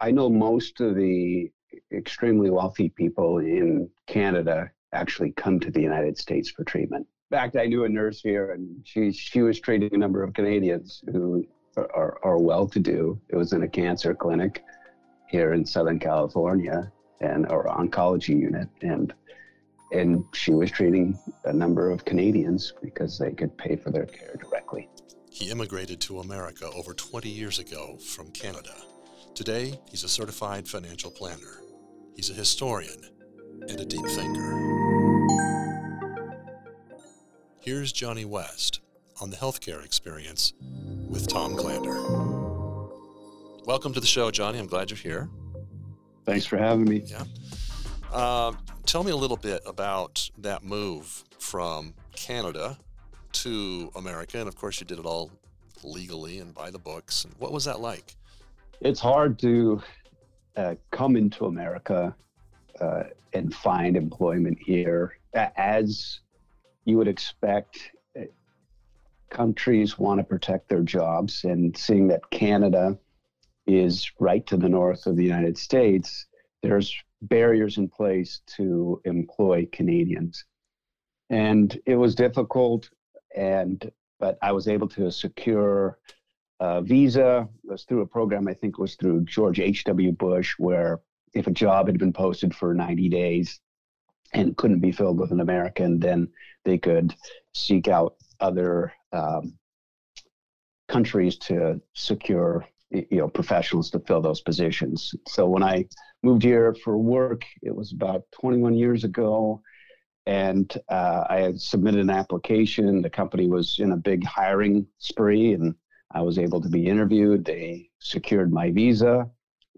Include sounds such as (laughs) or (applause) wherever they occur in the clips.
I know most of the extremely wealthy people in Canada actually come to the United States for treatment. In fact, I knew a nurse here, and she she was treating a number of Canadians who are, are well to do. It was in a cancer clinic here in Southern California and our oncology unit, and and she was treating a number of Canadians because they could pay for their care directly. He immigrated to America over 20 years ago from Canada. Today, he's a certified financial planner. He's a historian and a deep thinker. Here's Johnny West on the healthcare experience with Tom Glander. Welcome to the show, Johnny. I'm glad you're here. Thanks for having me. Yeah. Uh, tell me a little bit about that move from Canada to America. And of course, you did it all legally and by the books. And what was that like? It's hard to uh, come into America uh, and find employment here. As you would expect, uh, countries want to protect their jobs, and seeing that Canada is right to the north of the United States, there's barriers in place to employ Canadians. And it was difficult, and but I was able to secure a visa. Was through a program I think was through George H.W. Bush, where if a job had been posted for 90 days and couldn't be filled with an American, then they could seek out other um, countries to secure you know professionals to fill those positions. So when I moved here for work, it was about 21 years ago, and uh, I had submitted an application. The company was in a big hiring spree, and I was able to be interviewed. They secured my visa,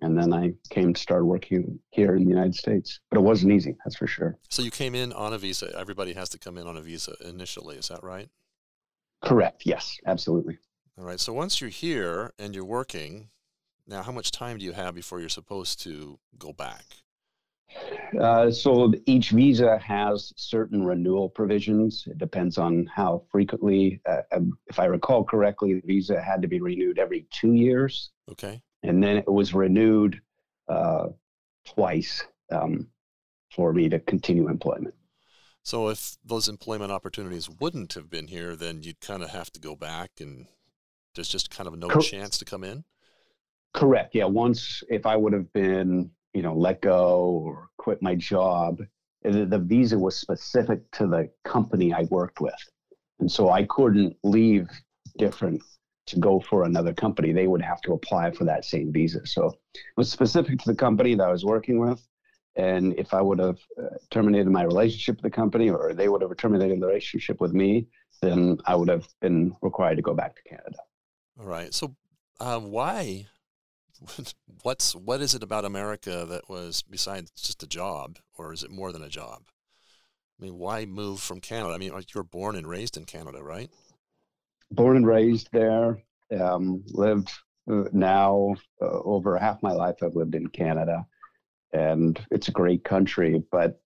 and then I came to start working here in the United States. But it wasn't easy, that's for sure. So you came in on a visa. Everybody has to come in on a visa initially. Is that right? Correct. Yes, absolutely. All right. So once you're here and you're working, now how much time do you have before you're supposed to go back? Uh, so each visa has certain renewal provisions. It depends on how frequently. Uh, um, if I recall correctly, the visa had to be renewed every two years. Okay. And then it was renewed uh, twice um, for me to continue employment. So if those employment opportunities wouldn't have been here, then you'd kind of have to go back and there's just kind of no Cor- chance to come in? Correct. Yeah. Once, if I would have been, you know, let go or quit my job, the, the visa was specific to the company I worked with. And so I couldn't leave different to go for another company. They would have to apply for that same visa. So it was specific to the company that I was working with. And if I would have uh, terminated my relationship with the company or they would have terminated the relationship with me, then I would have been required to go back to Canada. All right. So, uh, why? (laughs) What's what is it about America that was besides just a job, or is it more than a job? I mean, why move from Canada? I mean, you were born and raised in Canada, right? Born and raised there. Um, lived uh, now uh, over half my life. I've lived in Canada, and it's a great country. But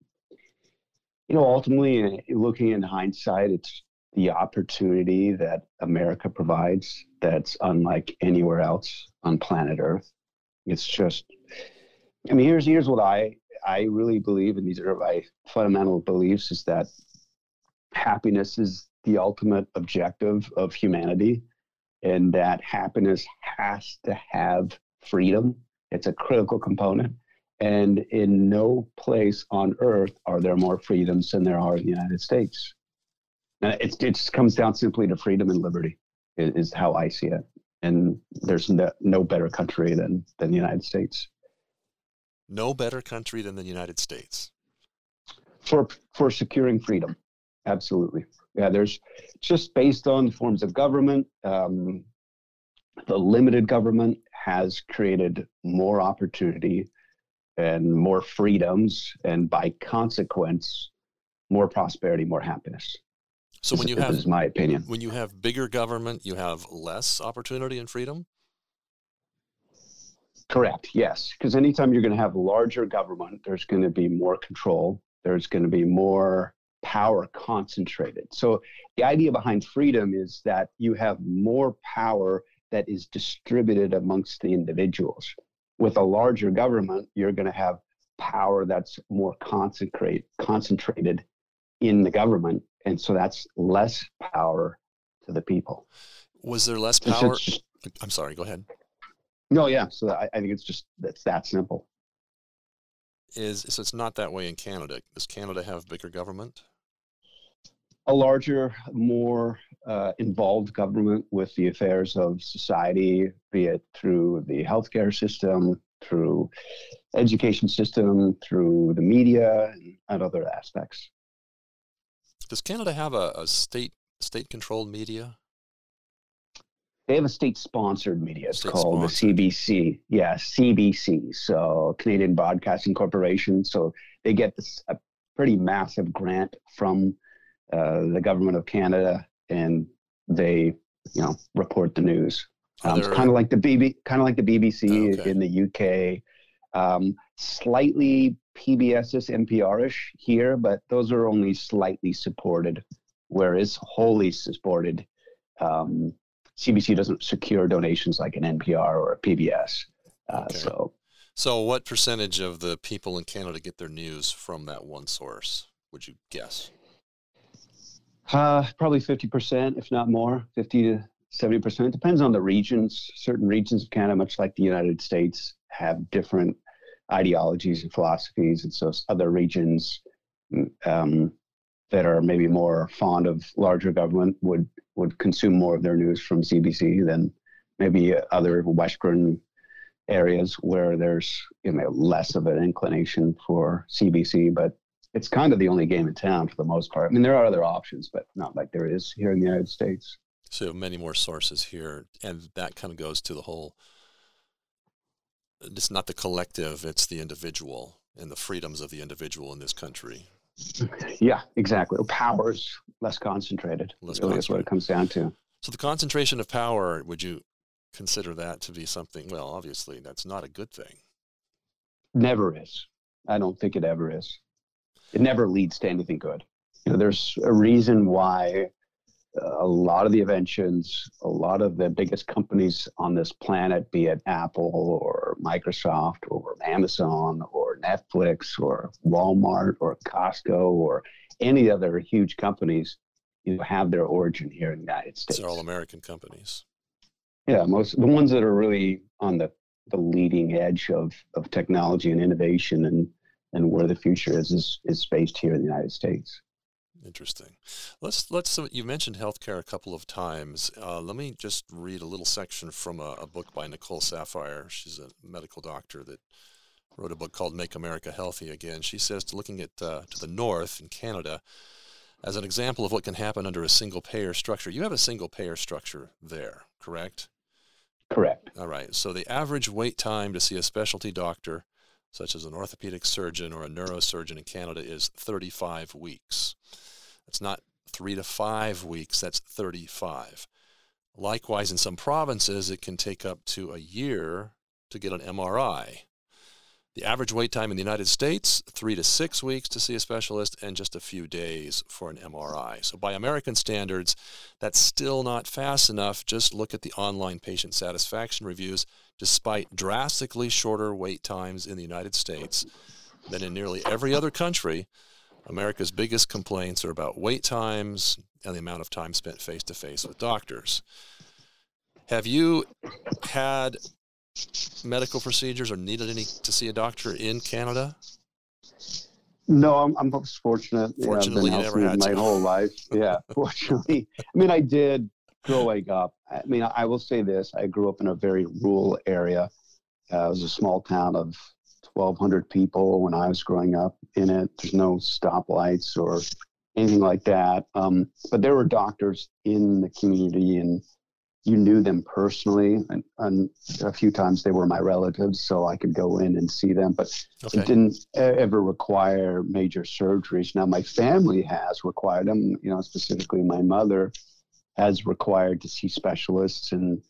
you know, ultimately, looking in hindsight, it's the opportunity that America provides that's unlike anywhere else on planet Earth. It's just, I mean, here's here's what I I really believe, and these are my fundamental beliefs, is that happiness is the ultimate objective of humanity, and that happiness has to have freedom. It's a critical component. And in no place on earth are there more freedoms than there are in the United States. It, it just comes down simply to freedom and liberty, is, is how I see it. And there's no, no better country than, than the United States. No better country than the United States. For, for securing freedom. Absolutely. Yeah, there's just based on forms of government, um, the limited government has created more opportunity and more freedoms, and by consequence, more prosperity, more happiness. So when you have, this is my opinion. When you have bigger government, you have less opportunity and freedom. Correct. Yes, because anytime you're going to have larger government, there's going to be more control. There's going to be more power concentrated. So the idea behind freedom is that you have more power that is distributed amongst the individuals. with a larger government, you're going to have power that's more concentrate, concentrated in the government. And so that's less power to the people. Was there less power? Just, I'm sorry, go ahead. No, yeah. So I, I think it's just, that's that simple. Is so it's not that way in Canada. Does Canada have bigger government? a larger, more uh, involved government with the affairs of society, be it through the healthcare system, through education system, through the media, and other aspects. Does Canada have a, a state state controlled media? They have a state sponsored media. It's called the CBC. Yeah, CBC. So Canadian Broadcasting Corporation. So they get this, a pretty massive grant from uh, the government of Canada, and they, you know, report the news. Um, it's kind of like the BB, kind of like the BBC okay. in the UK. Um, slightly PBS-ish, NPR-ish here, but those are only slightly supported, whereas wholly supported. Um, CBC doesn't secure donations like an NPR or a PBS. Uh, okay. So, so what percentage of the people in Canada get their news from that one source? Would you guess? Uh, probably 50%, if not more, 50 to 70%. It depends on the regions. Certain regions of Canada, much like the United States, have different ideologies and philosophies. And so other regions um, that are maybe more fond of larger government would, would consume more of their news from CBC than maybe other Western areas where there's you know less of an inclination for CBC. But it's kind of the only game in town for the most part. I mean, there are other options, but not like there is here in the United States. So many more sources here, and that kind of goes to the whole. It's not the collective; it's the individual and the freedoms of the individual in this country. Yeah, exactly. Oh, power is less concentrated. Less really concentrated. is what it comes down to. So the concentration of power, would you consider that to be something? Well, obviously, that's not a good thing. Never is. I don't think it ever is it never leads to anything good. You know, there's a reason why a lot of the inventions, a lot of the biggest companies on this planet, be it Apple or Microsoft or Amazon or Netflix or Walmart or Costco or any other huge companies, you know, have their origin here in the United States. They're all American companies. Yeah, most the ones that are really on the, the leading edge of, of technology and innovation and and where the future is is, is based here in the United States. Interesting. Let's let's. You mentioned healthcare a couple of times. Uh, let me just read a little section from a, a, book by Nicole Saphier. She's a medical doctor that wrote a book called "Make America Healthy Again." She says, looking at uh, to the north in Canada, as an example of what can happen under a single payer structure. You have a single payer structure there, correct? Correct. All right. So the average wait time to see a specialty doctor such as an orthopedic surgeon or a neurosurgeon in Canada, is 35 weeks. That's not three to five weeks, that's 35. Likewise, in some provinces, it can take up to a year to get an MRI. The average wait time in the United States, three to six weeks to see a specialist, and just a few days for an MRI. So, by American standards, that's still not fast enough. Just look at the online patient satisfaction reviews. Despite drastically shorter wait times in the United States than in nearly every other country, America's biggest complaints are about wait times and the amount of time spent face to face with doctors. Have you had medical procedures or needed any to see a doctor in Canada? No, I'm, I'm fortunate. Fortunately, yeah, I've been never had my whole life. (laughs) Yeah, fortunately. I mean, I did growing up. I mean, I will say this: I grew up in a very rural area. Uh, it was a small town of 1,200 people when I was growing up in it. There's no stoplights or anything like that. Um, but there were doctors in the community, and you knew them personally, and, and, a few times they were my relatives, so I could go in and see them. But okay. it didn't ever require major surgeries. Now my family has required them. You know, specifically my mother has required to see specialists, and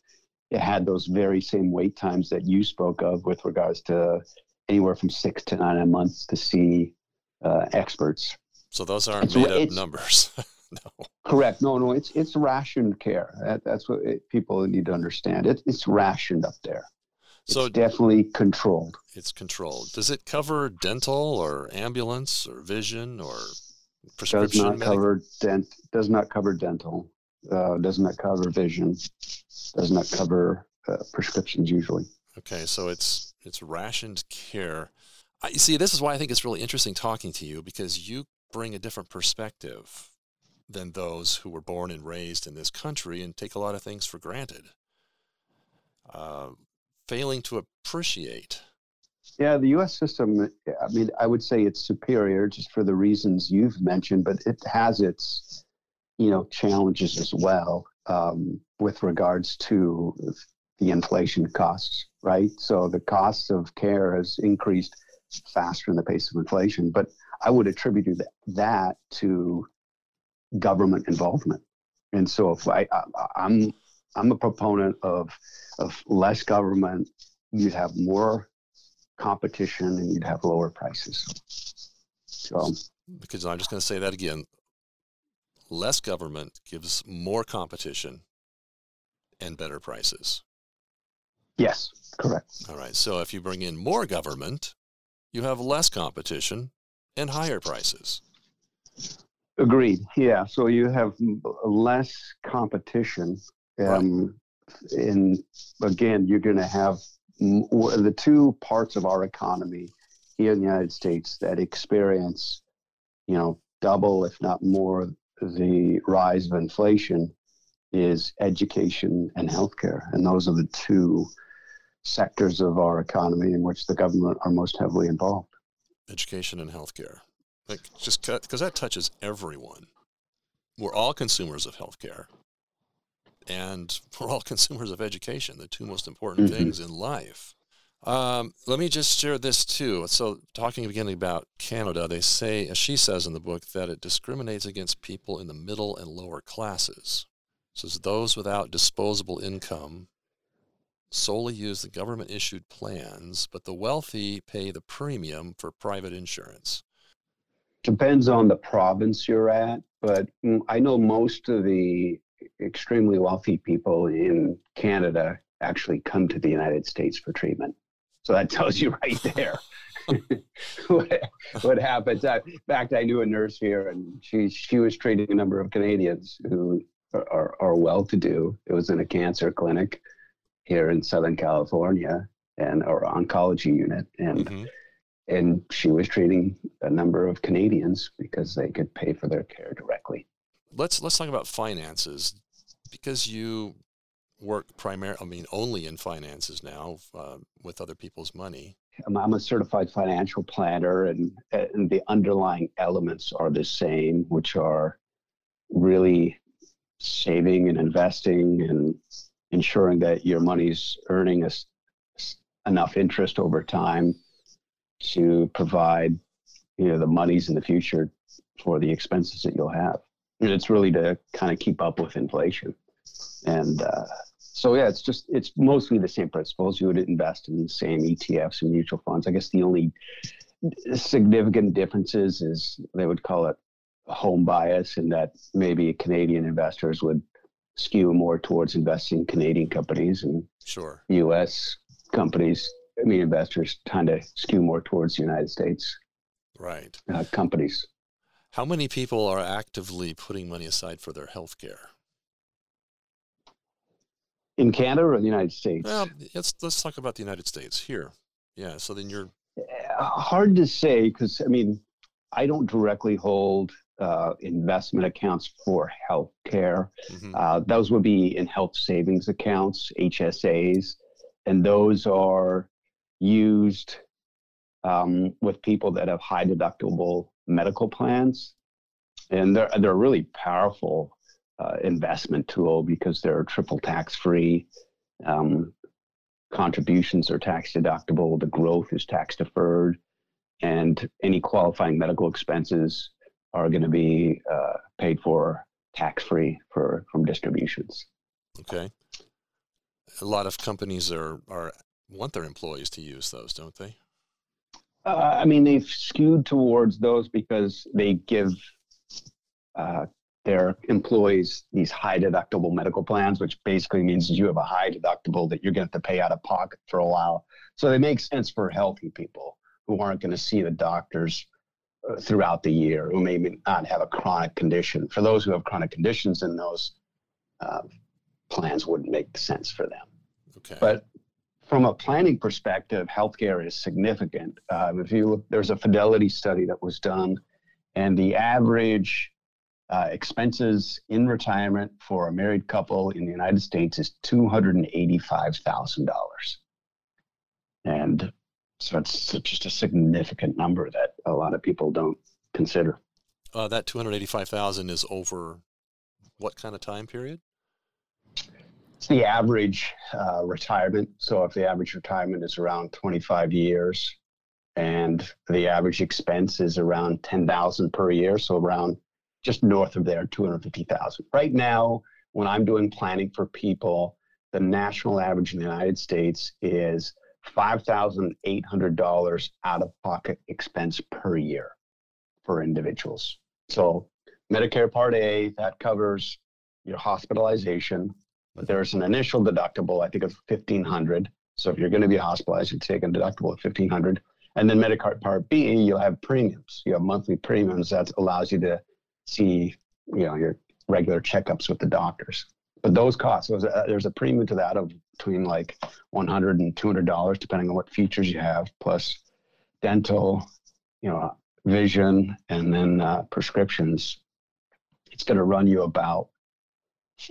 it had those very same wait times that you spoke of with regards to anywhere from six to nine months to see uh, experts. So those aren't made up numbers. (laughs) no. Correct. No, no, it's it's rationed care. That, that's what it, people need to understand. It, it's rationed up there. So it's definitely controlled. It's controlled. Does it cover dental or ambulance or vision or prescription? Does not cover dent. Does not cover dental. Uh, does not cover vision. Does not cover uh, prescriptions usually. Okay, so it's it's rationed care. I, see, this is why I think it's really interesting talking to you because you bring a different perspective than those who were born and raised in this country and take a lot of things for granted. Uh, failing to appreciate. Yeah, the U.S. system. I mean, I would say it's superior just for the reasons you've mentioned, but it has its, you know, challenges as well um, with regards to the inflation costs. Right. So the cost of care has increased faster than the pace of inflation, but I would attribute that to government involvement. And so if I, I I'm I'm a proponent of of less government. You'd have more competition and you'd have lower prices. So because I'm just going to say that again. Less government gives more competition and better prices. Yes, correct. All right. So if you bring in more government, you have less competition and higher prices. Agreed. Yeah. So you have less competition. Um, right. And again, you're going to have the two parts of our economy here in the United States that experience, you know, double, if not more, the rise of inflation is education and healthcare. And those are the two sectors of our economy in which the government are most heavily involved. Education and healthcare. Like just because that touches everyone. We're all consumers of healthcare, and (laughs) we're all consumers of education. The two most important mm-hmm. things in life. Um, let me just share this too. So, talking beginning about Canada, they say, as she says in the book, that it discriminates against people in the middle and lower classes. Says those without disposable income solely use the government issued plans, but the wealthy pay the premium for private insurance depends on the province you're at, but mm, I know most of the extremely wealthy people in Canada actually come to the United States for treatment. So that tells you right there (laughs) what, what happens. in fact, I knew a nurse here, and she she was treating a number of Canadians who are, are well-to-do. It was in a cancer clinic here in Southern California, and our oncology unit, and. Mm-hmm and she was treating a number of Canadians because they could pay for their care directly. Let's let's talk about finances because you work primarily, I mean, only in finances now uh, with other people's money. I'm a certified financial planner, and, and the underlying elements are the same, which are really saving and investing and ensuring that your money's earning us enough interest over time to provide you know the monies in the future for the expenses that you'll have. And it's really to kind of keep up with inflation. And uh, so yeah it's just it's mostly the same principles. You would invest in the same etfs and mutual funds. I guess the only significant differences is they would call it home bias and that maybe canadian investors would skew more towards investing canadian companies and sure us companies I mean, investors tend to skew more towards the United States. Right. Uh, companies. How many people are actively putting money aside for their health care? In Canada or the United States? Well, let's let's talk about the United States here. Yeah. So then you're uh, hard to say because I mean, I don't directly hold uh, investment accounts for health care. Mm-hmm. Uh, those would be in health savings accounts, HSAs, and those are used um, with people that have high deductible medical plans. And they're, they're a really powerful uh, investment tool because they're triple tax free. Um, contributions are tax deductible, the growth is tax deferred, and any qualifying medical expenses are going to be uh, paid for tax free for from distributions. Okay. A lot of companies are are want their employees to use those, don't they? Uh, I mean, they've skewed towards those because they give uh, their employees these high deductible medical plans, which basically means you have a high deductible that you're going to have to pay out of pocket for a while. So they make sense for healthy people who aren't going to see the doctors throughout the year, who may not have a chronic condition. For those who have chronic conditions, then those uh, plans wouldn't make sense for them. Okay. But from a planning perspective, healthcare is significant. Um, if you look, there's a Fidelity study that was done, and the average uh, expenses in retirement for a married couple in the United States is two hundred and eighty-five thousand dollars, and so it's just a significant number that a lot of people don't consider. Uh, that two hundred eighty-five thousand is over what kind of time period? It's the average uh, retirement. So if the average retirement is around 25 years, and the average expense is around 10,000 per year, so around just north of there, 250,000. Right now, when I'm doing planning for people, the national average in the United States is $5,800 out of pocket expense per year for individuals. So Medicare Part A, that covers your hospitalization, there's an initial deductible, I think of 1500 So if you're going to be hospitalized, you take a deductible of 1500 And then Medicare Part B, you'll have premiums. You have monthly premiums that allows you to see, you know, your regular checkups with the doctors. But those costs, there's a, there's a premium to that of between like 100 and 200 dollars, depending on what features you have, plus dental, you know, vision, and then uh, prescriptions. It's going to run you about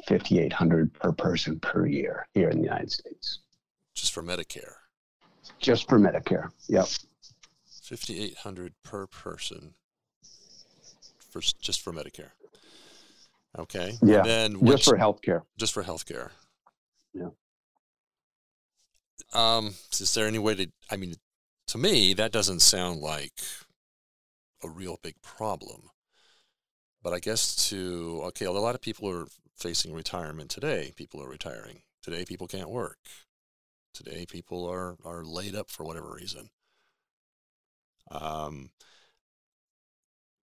5800 per person per year here in the United States. Just for Medicare. Just for Medicare. Yep. 5800 per person for just for Medicare. Okay. Yeah. And then which, just for healthcare. Just for healthcare. Yeah. Um, is there any way to I mean to me that doesn't sound like a real big problem. But I guess to okay, a lot of people are facing retirement today. People are retiring. Today, people can't work. Today, people are, are laid up for whatever reason. Um,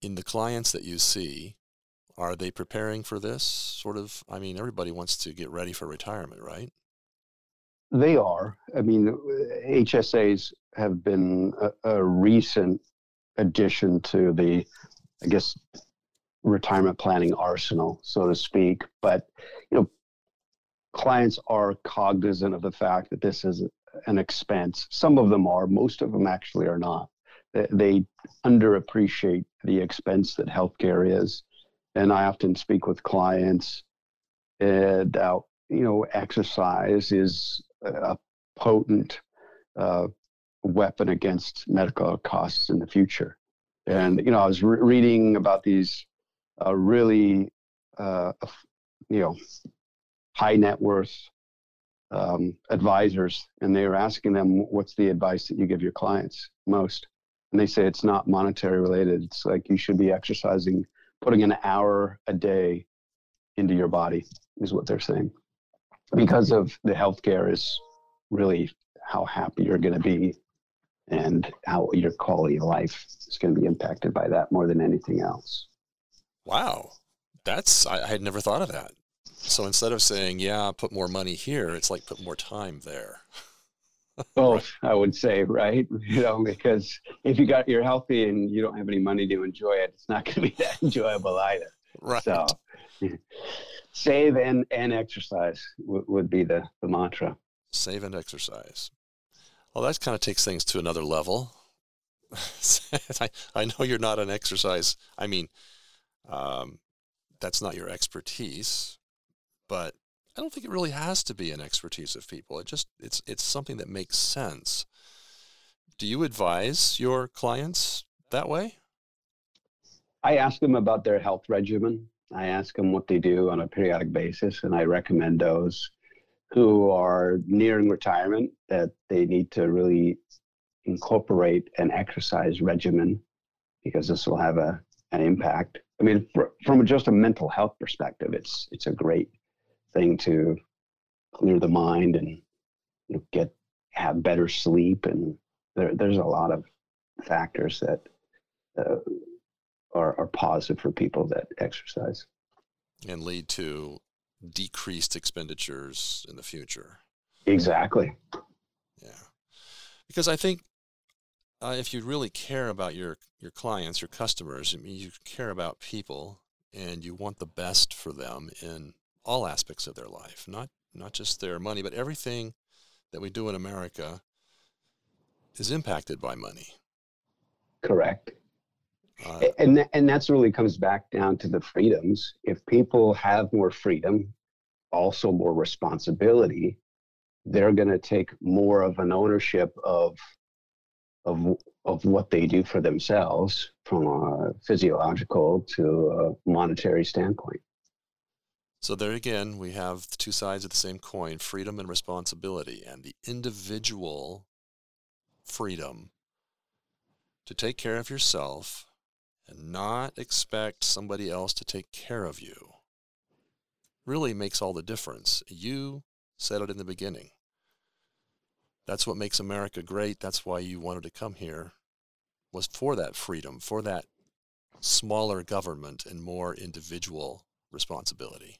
in the clients that you see, are they preparing for this sort of? I mean, everybody wants to get ready for retirement, right? They are. I mean, HSAs have been a, a recent addition to the, I guess, retirement planning arsenal, so to speak. But you know, clients are cognizant of the fact that this is an expense. Some of them are, most of them actually are not. They, they underappreciate the expense that healthcare is, and I often speak with clients eh, that you know exercise is a potent uh, weapon against medical costs in the future. And you know, I was re- reading about these uh, really, uh, you know, high net worth um, advisors, and they were asking them, "What's the advice that you give your clients most?" And they say it's not monetary related. It's like you should be exercising, putting an hour a day into your body, is what they're saying, because of the healthcare is really how happy you're going to be and how your quality of life is going to be impacted by that more than anything else. Wow, that's I, I had never thought of that. So instead of saying, "Yeah, put more money here," it's like put more time there. (laughs) Both, I would say, right? (laughs) You know, because if you got you're healthy and you don't have any money to enjoy it, it's not going to be (laughs) that enjoyable either. Right. So, save and and exercise w- would be the the mantra. Save and exercise. Well, that kind of takes things to another level. (laughs) I, I know you're not an exercise. I mean, um, that's not your expertise, but I don't think it really has to be an expertise of people. It just it's it's something that makes sense. Do you advise your clients that way? I ask them about their health regimen. I ask them what they do on a periodic basis, and I recommend those who are nearing retirement that they need to really incorporate an exercise regimen because this will have a, an impact. I mean, for, from just a mental health perspective, it's it's a great thing to clear the mind and you know, get have better sleep, and there, there's a lot of factors that uh, are, are positive for people that exercise. and lead to decreased expenditures in the future. Exactly. Yeah. Because I think uh, if you really care about your, your clients, your customers, I mean, you care about people and you want the best for them in all aspects of their life, not, not just their money, but everything that we do in America is impacted by money. Correct. Uh, and and that's really comes back down to the freedoms. If people have more freedom, also more responsibility, they're going to take more of an ownership of of of what they do for themselves from a physiological to a monetary standpoint. So there again, we have the two sides of the same coin: freedom and responsibility, and the individual freedom to take care of yourself and not expect somebody else to take care of you really makes all the difference. You said it in the beginning. That's what makes America great. That's why you wanted to come here was for that freedom, for that smaller government and more individual responsibility.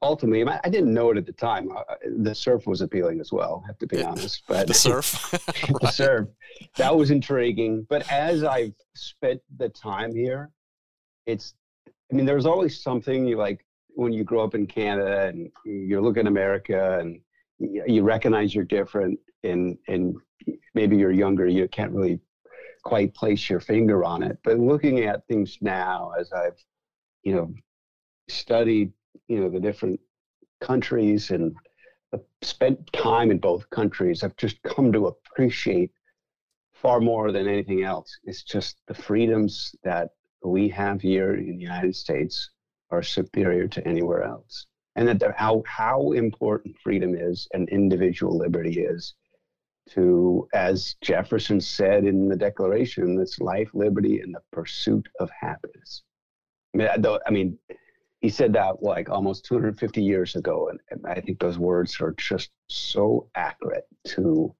Ultimately, I didn't know it at the time. Uh, the surf was appealing as well. I have to be honest, but the surf, (laughs) (laughs) the surf, that was intriguing. But as I've spent the time here, it's I mean, there's always something you like when you grow up in Canada and you look at America and you recognize you're different and and maybe you're younger, you can't really quite place your finger on it. But looking at things now, as I've you know studied you know the different countries and spent time in both countries, I've just come to appreciate far more than anything else. It's just the freedoms that we have here in the United States are superior to anywhere else. And that how, how important freedom is and individual liberty is to, as Jefferson said in the Declaration, it's life, liberty, and the pursuit of happiness. I mean, I, I mean, he said that like almost 250 years ago, and, and I think those words are just so accurate to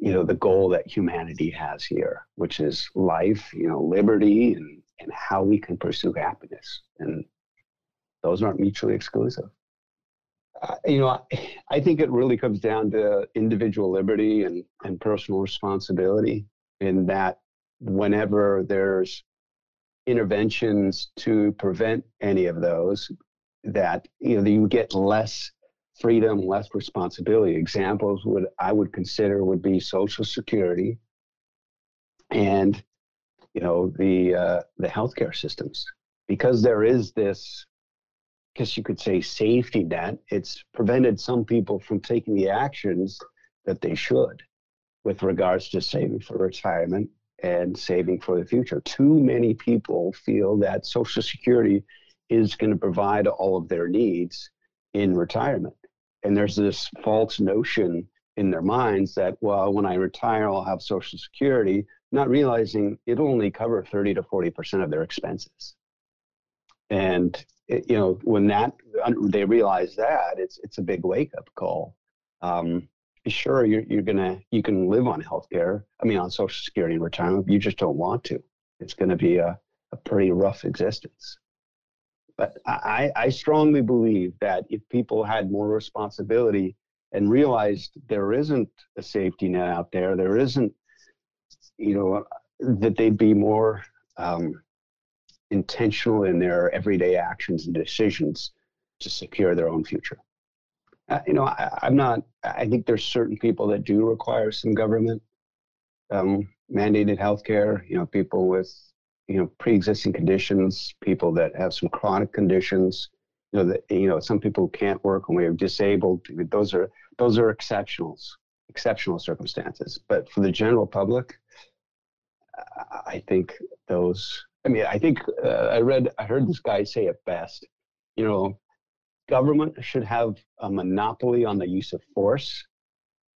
you know the goal that humanity has here which is life you know liberty and and how we can pursue happiness. And those aren't mutually exclusive. Uh, you know I, I think it really comes down to individual liberty and and personal responsibility in that whenever there's interventions to prevent any of those that you know you get less freedom, less responsibility. Examples would I would consider would be Social Security and you know the uh, the healthcare systems because there is this I guess you could say safety net it's prevented some people from taking the actions that they should with regards to saving for retirement and saving for the future. Too many people feel that social security is going to provide all of their needs in retirement. And there's this false notion in their minds that well when i retire i'll have social security not realizing it'll only cover 30 to 40 percent of their expenses. And it, you know when that they realize that it's it's a big wake up call. Um, sure you're, you're gonna you can live on health care i mean on social security and retirement you just don't want to it's going to be a, a pretty rough existence but I, I strongly believe that if people had more responsibility and realized there isn't a safety net out there, there isn't, you know, that they'd be more um, intentional in their everyday actions and decisions to secure their own future. You know, I, am not, I think there's certain people that do require some government um, mandated healthcare, you know, people with you know pre-existing conditions, people that have some chronic conditions, you know that you know some people who can't work when we're disabled. Those are those are exceptionals, exceptional circumstances. But for the general public, I think those. I mean, I think uh, I read, I heard this guy say it best. You know, government should have a monopoly on the use of force,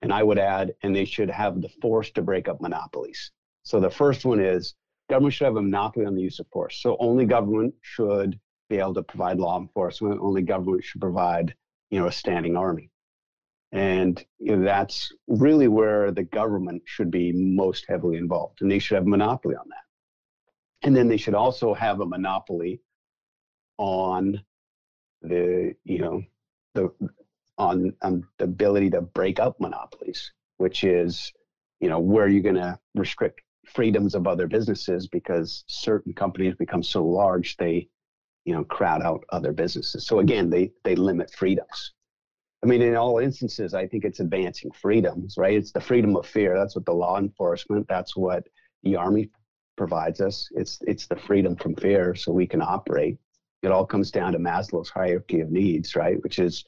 and I would add, and they should have the force to break up monopolies. So the first one is government should have a monopoly on the use of force. So only government should be able to provide law enforcement. Only government should provide, you know, a standing army. And you know, that's really where the government should be most heavily involved, and they should have a monopoly on that. And then they should also have a monopoly on the you know the on, on the ability to break up monopolies, which is you know where you're going to restrict freedoms of other businesses because certain companies become so large they you know crowd out other businesses. So again, they they limit freedoms. I mean, in all instances, I think it's advancing freedoms, right? It's the freedom of fear. That's what the law enforcement. That's what the army provides us. It's it's the freedom from fear, so we can operate. It all comes down to Maslow's hierarchy of needs, right? Which is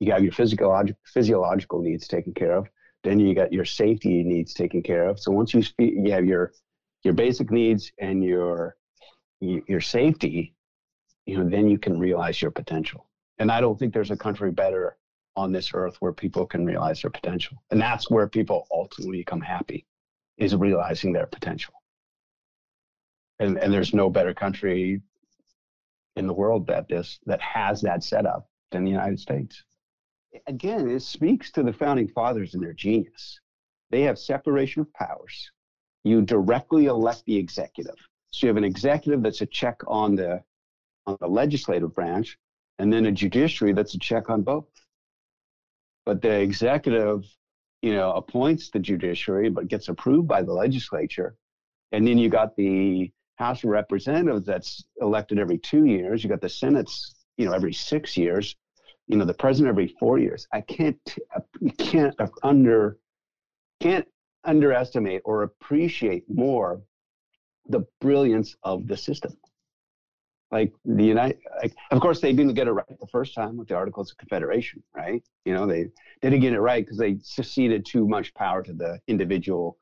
you got your physiological physiological needs taken care of. Then you got your safety needs taken care of. So once you you have your your basic needs and your your safety, you know, then you can realize your potential. And I don't think there's a country better on this earth where people can realize their potential. And that's where people ultimately become happy is realizing their potential. And, and there's no better country in the world that this that has that setup than the United States. Again, it speaks to the founding fathers and their genius. They have separation of powers. You directly elect the executive. So you have an executive that's a check on the on the legislative branch, and then a judiciary that's a check on both. But the executive, you know, appoints the judiciary, but gets approved by the legislature. And then you got the House of Representatives that's elected every two years. You got the Senate's, you know, every six years. You know, the president every four years. I can't, uh, you can't uh, under, can't underestimate or appreciate more the brilliance of the system. Like the United, like, of course, they didn't get it right the first time with the Articles of Confederation, right? You know, they, they didn't get it right because they ceded too much power to the individual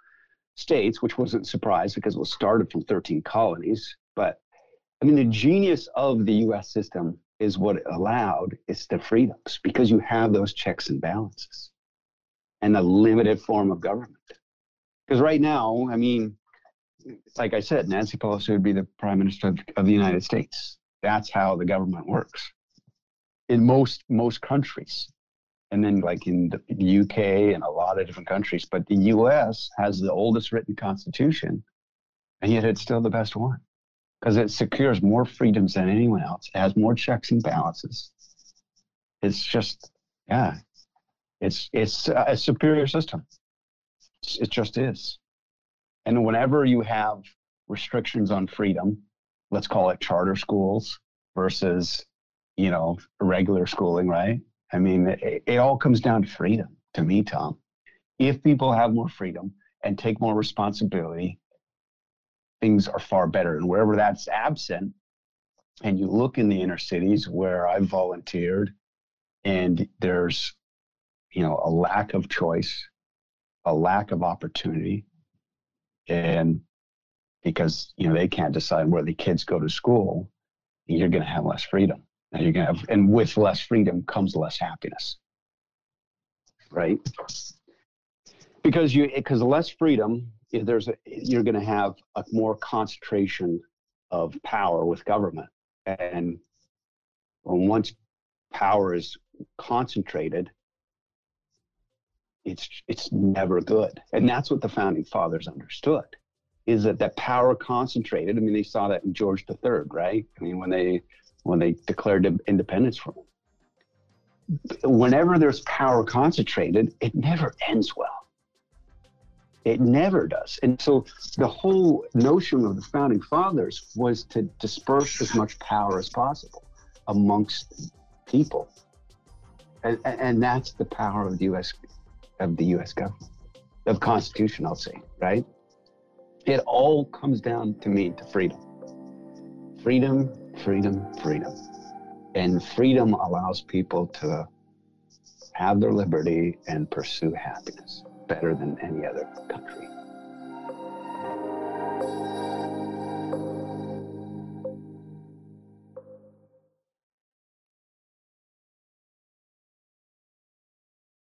states, which wasn't a surprise because it was started from 13 colonies. But I mean, the genius of the U.S. system is what it allowed is the freedoms because you have those checks and balances and a limited form of government. Because right now, I mean, like I said, Nancy Pelosi would be the prime minister of, of the United States. That's how the government works in most most countries, and then like in the, UK and a lot of different countries. But the U.S. has the oldest written constitution, and yet it's still the best one because it secures more freedoms than anyone else. It has more checks and balances. It's just, yeah, it's it's a superior system. It just is. And whenever you have restrictions on freedom, let's call it charter schools versus, you know, regular schooling, right? I mean, it, it all comes down to freedom to me, Tom. If people have more freedom and take more responsibility, things are far better. And wherever that's absent, and you look in the inner cities where I've volunteered, and there's, you know, a lack of choice, a lack of opportunity, and because you know they can't decide where the kids go to school you're going to have less freedom and you're to have and with less freedom comes less happiness right because you because less freedom there's a, you're to have a more concentration of power with government and once power is concentrated it's it's never good. And that's what the founding fathers understood is that that power concentrated. I mean, they saw that in George III, right? I mean, when they when they declared independence from him. Whenever there's power concentrated, it never ends well. It never does. And so the whole notion of the founding fathers was to disperse as much power as possible amongst people. And, and that's the power of the U.S of the US government, of Constitution, I'll say, right? It all comes down to me to freedom. Freedom, freedom, freedom. And freedom allows people to have their liberty and pursue happiness better than any other country.